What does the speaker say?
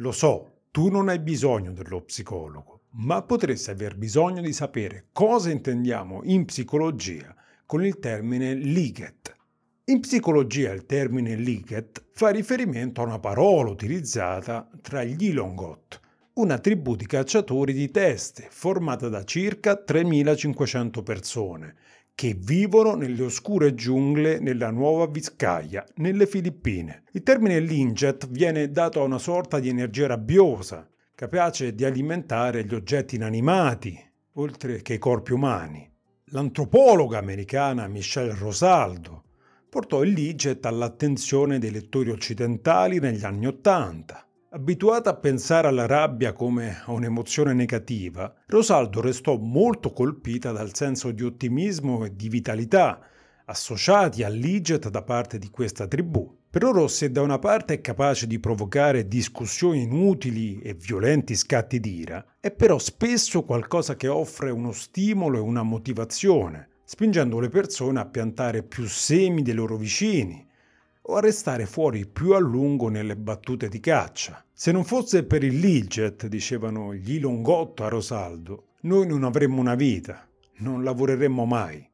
Lo so, tu non hai bisogno dello psicologo, ma potresti aver bisogno di sapere cosa intendiamo in psicologia con il termine liget. In psicologia il termine liget fa riferimento a una parola utilizzata tra gli Ilongot, una tribù di cacciatori di teste formata da circa 3500 persone che vivono nelle oscure giungle nella Nuova Vizcaya, nelle Filippine. Il termine linget viene dato a una sorta di energia rabbiosa, capace di alimentare gli oggetti inanimati, oltre che i corpi umani. L'antropologa americana Michelle Rosaldo portò il Liget all'attenzione dei lettori occidentali negli anni Ottanta Abituata a pensare alla rabbia come a un'emozione negativa, Rosaldo restò molto colpita dal senso di ottimismo e di vitalità associati all'Iget da parte di questa tribù. Per loro se da una parte è capace di provocare discussioni inutili e violenti scatti d'ira, è però spesso qualcosa che offre uno stimolo e una motivazione, spingendo le persone a piantare più semi dei loro vicini, o a restare fuori più a lungo nelle battute di caccia. Se non fosse per il Liget, dicevano gli Longotto a Rosaldo, noi non avremmo una vita, non lavoreremmo mai.